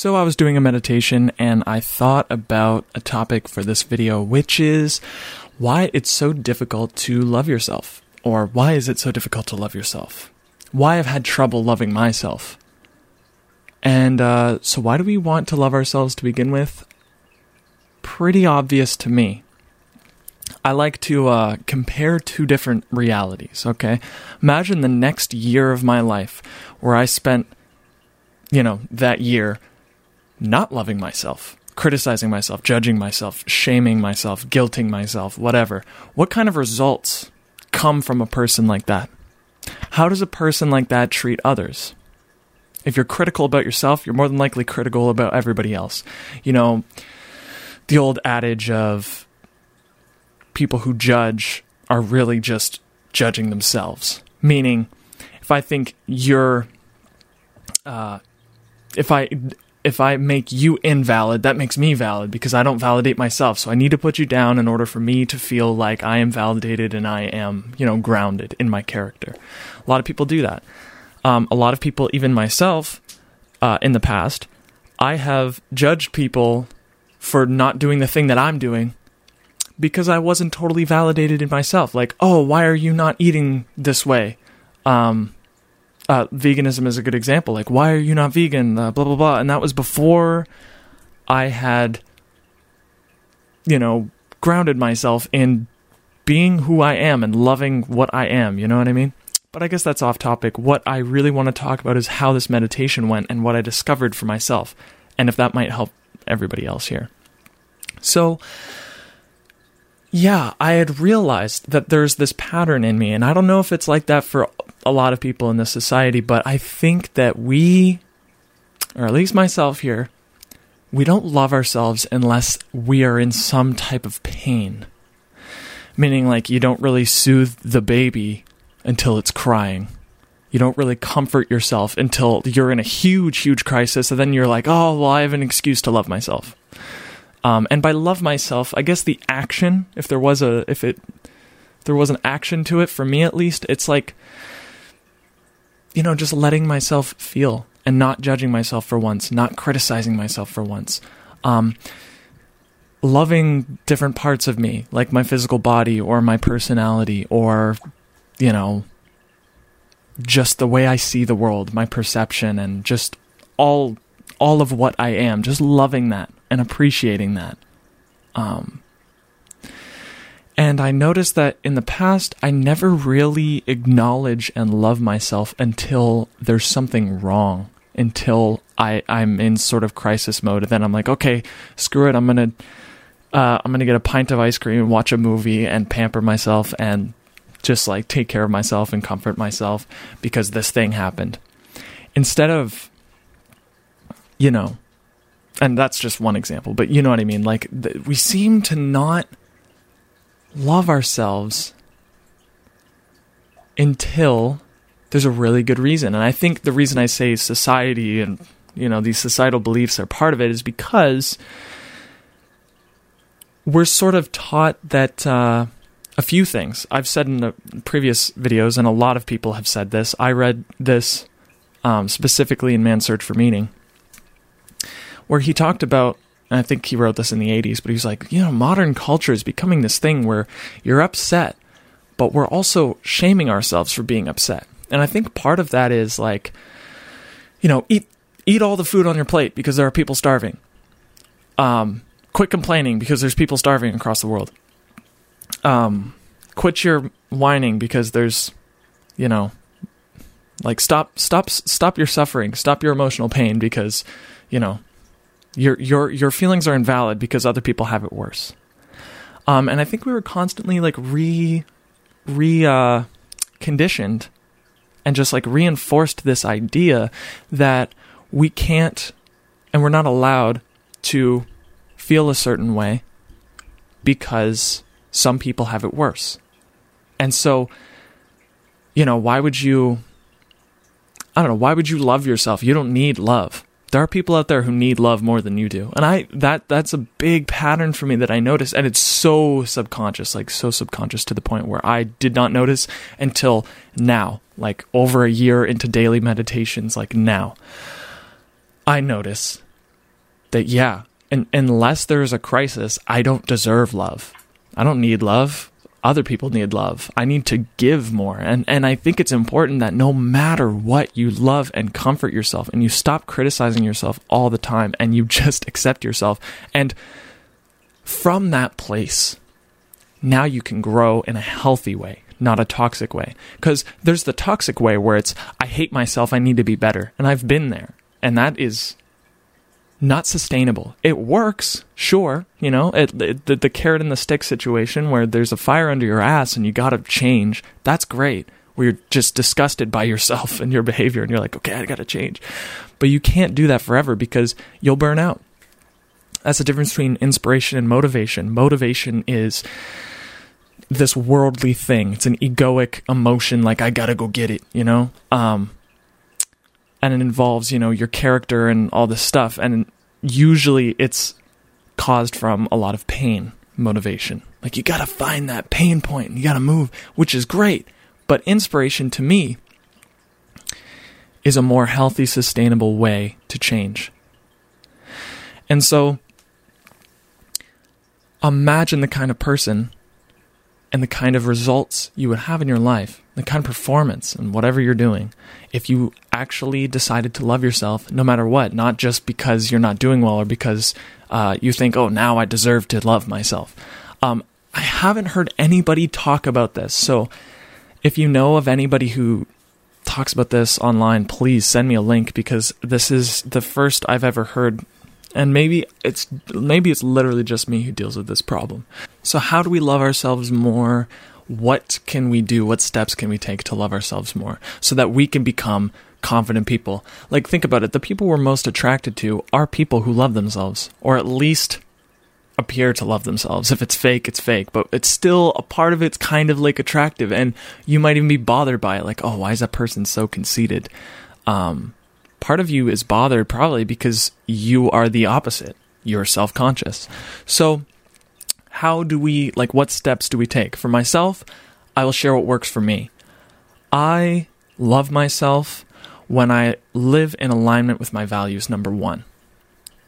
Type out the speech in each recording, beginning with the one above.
So I was doing a meditation and I thought about a topic for this video, which is why it's so difficult to love yourself. Or why is it so difficult to love yourself? Why I've had trouble loving myself. And uh, so, why do we want to love ourselves to begin with? Pretty obvious to me. I like to uh, compare two different realities, okay? Imagine the next year of my life where I spent, you know, that year not loving myself, criticizing myself, judging myself, shaming myself, guilting myself, whatever. What kind of results come from a person like that? How does a person like that treat others? If you're critical about yourself, you're more than likely critical about everybody else. You know, the old adage of people who judge are really just judging themselves. Meaning, if I think you're, uh, if I if I make you invalid, that makes me valid because I don't validate myself. So I need to put you down in order for me to feel like I am validated and I am, you know, grounded in my character. A lot of people do that. Um, a lot of people, even myself, uh, in the past, I have judged people for not doing the thing that I'm doing because I wasn't totally validated in myself. Like, oh, why are you not eating this way? Um, uh, veganism is a good example. Like, why are you not vegan? Uh, blah blah blah. And that was before I had, you know, grounded myself in being who I am and loving what I am. You know what I mean? But I guess that's off topic. What I really want to talk about is how this meditation went and what I discovered for myself, and if that might help everybody else here. So, yeah, I had realized that there's this pattern in me, and I don't know if it's like that for a lot of people in this society, but I think that we, or at least myself here, we don't love ourselves unless we are in some type of pain. Meaning, like, you don't really soothe the baby until it's crying. You don't really comfort yourself until you're in a huge, huge crisis, and then you're like, oh, well, I have an excuse to love myself. Um, and by love myself, I guess the action, if there was a, if it, if there was an action to it, for me at least, it's like you know, just letting myself feel and not judging myself for once, not criticizing myself for once. Um, loving different parts of me, like my physical body or my personality or, you know, just the way I see the world, my perception and just all all of what I am, just loving that and appreciating that. Um, and I noticed that in the past, I never really acknowledge and love myself until there's something wrong, until I, I'm in sort of crisis mode. And then I'm like, okay, screw it. I'm going to. Uh, I'm gonna get a pint of ice cream and watch a movie and pamper myself and just like take care of myself and comfort myself because this thing happened. Instead of, you know, and that's just one example, but you know what I mean. Like th- we seem to not love ourselves until there's a really good reason. And I think the reason I say society and you know these societal beliefs are part of it is because we're sort of taught that uh, a few things. I've said in the previous videos, and a lot of people have said this. I read this um, specifically in Man's Search for Meaning, where he talked about and I think he wrote this in the 80s, but he's like, you know, modern culture is becoming this thing where you're upset, but we're also shaming ourselves for being upset. And I think part of that is like, you know, eat eat all the food on your plate because there are people starving. Um, quit complaining because there's people starving across the world. Um, quit your whining because there's, you know, like stop stop stop your suffering, stop your emotional pain because, you know, your your your feelings are invalid because other people have it worse. Um, and I think we were constantly like re re uh, conditioned and just like reinforced this idea that we can't and we're not allowed to feel a certain way because some people have it worse. And so, you know, why would you I don't know, why would you love yourself? You don't need love there are people out there who need love more than you do and i that that's a big pattern for me that i notice and it's so subconscious like so subconscious to the point where i did not notice until now like over a year into daily meditations like now i notice that yeah, and unless there's a crisis, I don't deserve love. I don't need love. Other people need love. I need to give more. And and I think it's important that no matter what, you love and comfort yourself and you stop criticizing yourself all the time and you just accept yourself. And from that place, now you can grow in a healthy way, not a toxic way. Because there's the toxic way where it's, I hate myself, I need to be better. And I've been there. And that is not sustainable. It works, sure, you know, it, it, the, the carrot and the stick situation where there's a fire under your ass and you got to change. That's great. Where you're just disgusted by yourself and your behavior and you're like, okay, I got to change. But you can't do that forever because you'll burn out. That's the difference between inspiration and motivation. Motivation is this worldly thing. It's an egoic emotion, like I gotta go get it, you know. Um, and it involves you know your character and all this stuff and usually it's caused from a lot of pain motivation. Like you got to find that pain point and you got to move which is great but inspiration to me is a more healthy sustainable way to change. And so imagine the kind of person and the kind of results you would have in your life, the kind of performance and whatever you're doing, if you actually decided to love yourself no matter what, not just because you're not doing well or because uh, you think, oh, now I deserve to love myself. Um, I haven't heard anybody talk about this. So if you know of anybody who talks about this online, please send me a link because this is the first I've ever heard and maybe it's maybe it's literally just me who deals with this problem. So how do we love ourselves more? What can we do? What steps can we take to love ourselves more so that we can become confident people? Like think about it, the people we're most attracted to are people who love themselves or at least appear to love themselves. If it's fake, it's fake, but it's still a part of it's kind of like attractive and you might even be bothered by it like, "Oh, why is that person so conceited?" Um part of you is bothered probably because you are the opposite. You're self conscious. So, how do we, like, what steps do we take? For myself, I will share what works for me. I love myself when I live in alignment with my values, number one.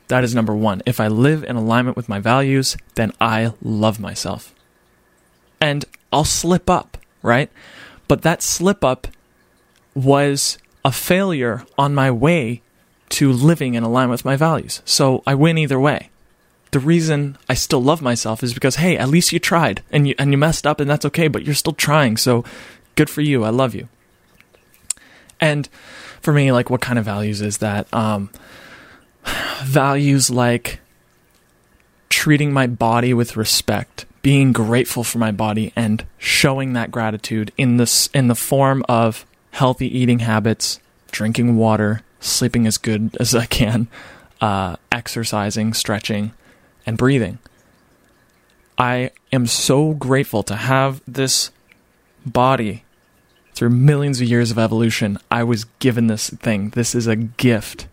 That is number one. If I live in alignment with my values, then I love myself. And I'll slip up, right? But that slip up was a failure on my way to living in alignment with my values. So I win either way. The reason I still love myself is because hey, at least you tried and you and you messed up and that's okay, but you're still trying. So good for you. I love you. And for me, like what kind of values is that? Um, values like treating my body with respect, being grateful for my body and showing that gratitude in this in the form of healthy eating habits, drinking water, sleeping as good as I can, uh, exercising, stretching, and breathing. I am so grateful to have this body through millions of years of evolution. I was given this thing. This is a gift.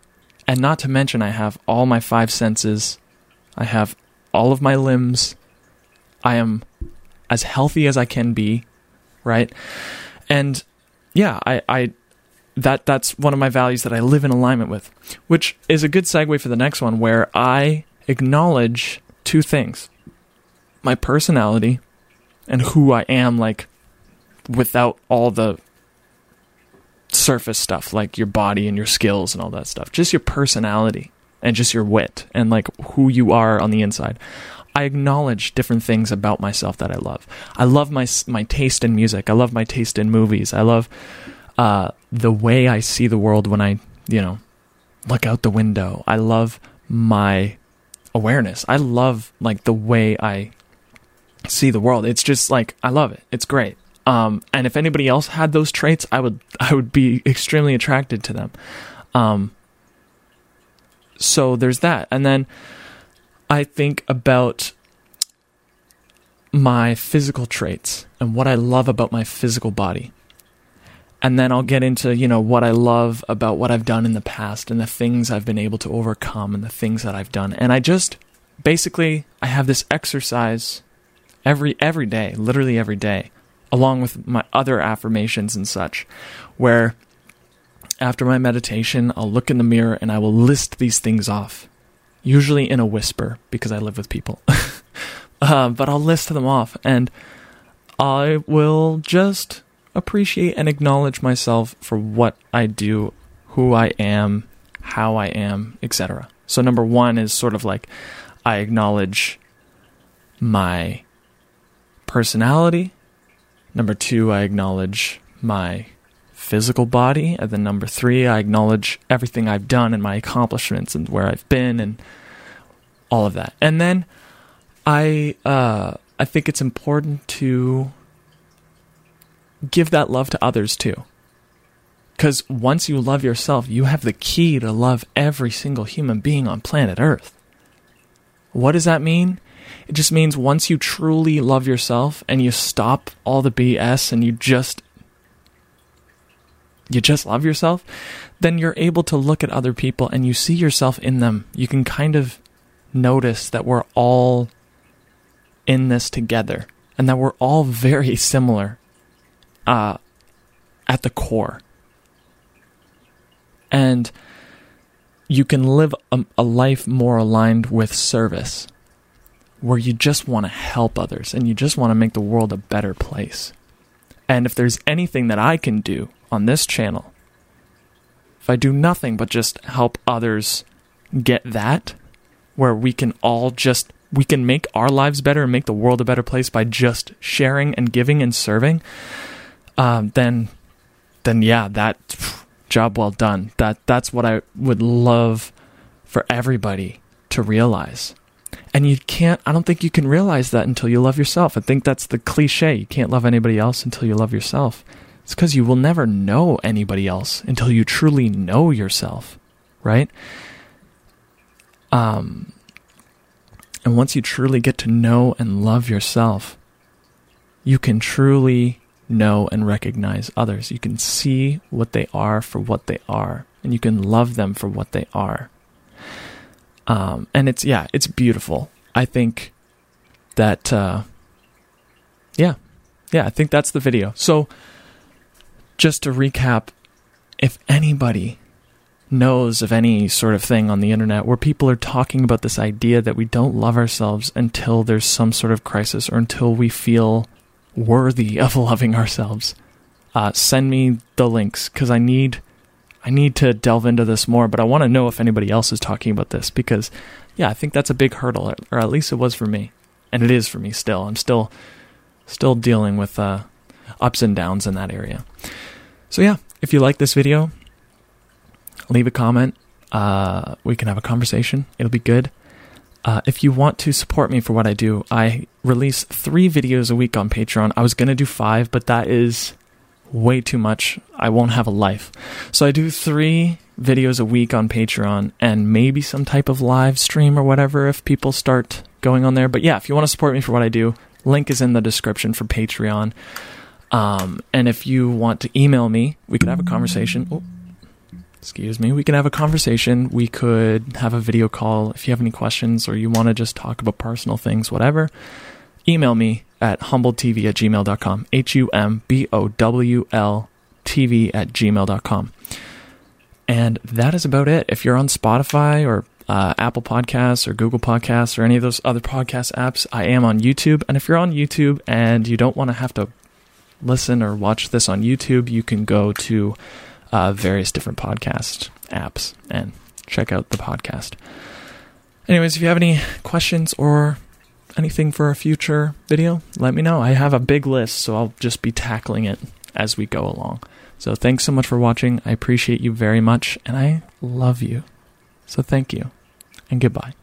And not to mention, I have all my five senses, I have all of my limbs. I am as healthy as I can be, right? And yeah, I, I that that's one of my values that I live in alignment with, which is a good segue for the next one where I acknowledge two things. My personality and who I am like without all the surface stuff like your body and your skills and all that stuff. Just your personality and just your wit and like who you are on the inside. I acknowledge different things about myself that I love. I love my my taste in music. I love my taste in movies. I love uh, the way I see the world when I, you know, look out the window. I love my awareness. I love like the way I see the world. It's just like I love it. It's great. Um, and if anybody else had those traits, I would I would be extremely attracted to them. Um, so there's that, and then I think about my physical traits and what I love about my physical body. And then I'll get into, you know, what I love about what I've done in the past and the things I've been able to overcome and the things that I've done. And I just basically I have this exercise every every day, literally every day, along with my other affirmations and such, where after my meditation, I'll look in the mirror and I will list these things off usually in a whisper because I live with people. uh, but I'll list them off and I will just appreciate and acknowledge myself for what I do, who I am, how I am, etc. So, number one is sort of like I acknowledge my personality. Number two, I acknowledge my physical body. And then number three, I acknowledge everything I've done and my accomplishments and where I've been and all of that. And then I uh, I think it's important to give that love to others too. Because once you love yourself, you have the key to love every single human being on planet Earth. What does that mean? It just means once you truly love yourself and you stop all the BS and you just you just love yourself, then you're able to look at other people and you see yourself in them. You can kind of notice that we're all in this together and that we're all very similar uh, at the core. And you can live a, a life more aligned with service where you just want to help others and you just want to make the world a better place. And if there's anything that I can do on this channel, if I do nothing but just help others get that, where we can all just we can make our lives better and make the world a better place by just sharing and giving and serving, um, then then yeah, that job well done. That that's what I would love for everybody to realize. And you can't I don't think you can realize that until you love yourself. I think that's the cliche. You can't love anybody else until you love yourself. It's because you will never know anybody else until you truly know yourself, right? Um, and once you truly get to know and love yourself, you can truly know and recognize others. You can see what they are for what they are, and you can love them for what they are. Um, and it's, yeah, it's beautiful. I think that, uh, yeah, yeah, I think that's the video. So, just to recap, if anybody knows of any sort of thing on the internet where people are talking about this idea that we don't love ourselves until there's some sort of crisis or until we feel worthy of loving ourselves, uh, send me the links because I need I need to delve into this more. But I want to know if anybody else is talking about this because, yeah, I think that's a big hurdle, or at least it was for me, and it is for me still. I'm still still dealing with uh, ups and downs in that area. So yeah, if you like this video, leave a comment. Uh, we can have a conversation. It'll be good. Uh, if you want to support me for what I do, I release three videos a week on Patreon. I was going to do five, but that is way too much. I won't have a life. So I do three videos a week on Patreon and maybe some type of live stream or whatever if people start going on there. But yeah, if you want to support me for what I do, link is in the description for Patreon. Um, and if you want to email me, we could have a conversation. Oh, excuse me. We can have a conversation. We could have a video call if you have any questions or you want to just talk about personal things, whatever. Email me at humbowltv at gmail.com. H U M B O W L TV at gmail.com. And that is about it. If you're on Spotify or uh, Apple Podcasts or Google Podcasts or any of those other podcast apps, I am on YouTube. And if you're on YouTube and you don't want to have to listen or watch this on YouTube, you can go to uh, various different podcast apps and check out the podcast. Anyways, if you have any questions or anything for a future video, let me know. I have a big list, so I'll just be tackling it as we go along. So thanks so much for watching. I appreciate you very much, and I love you. So thank you, and goodbye.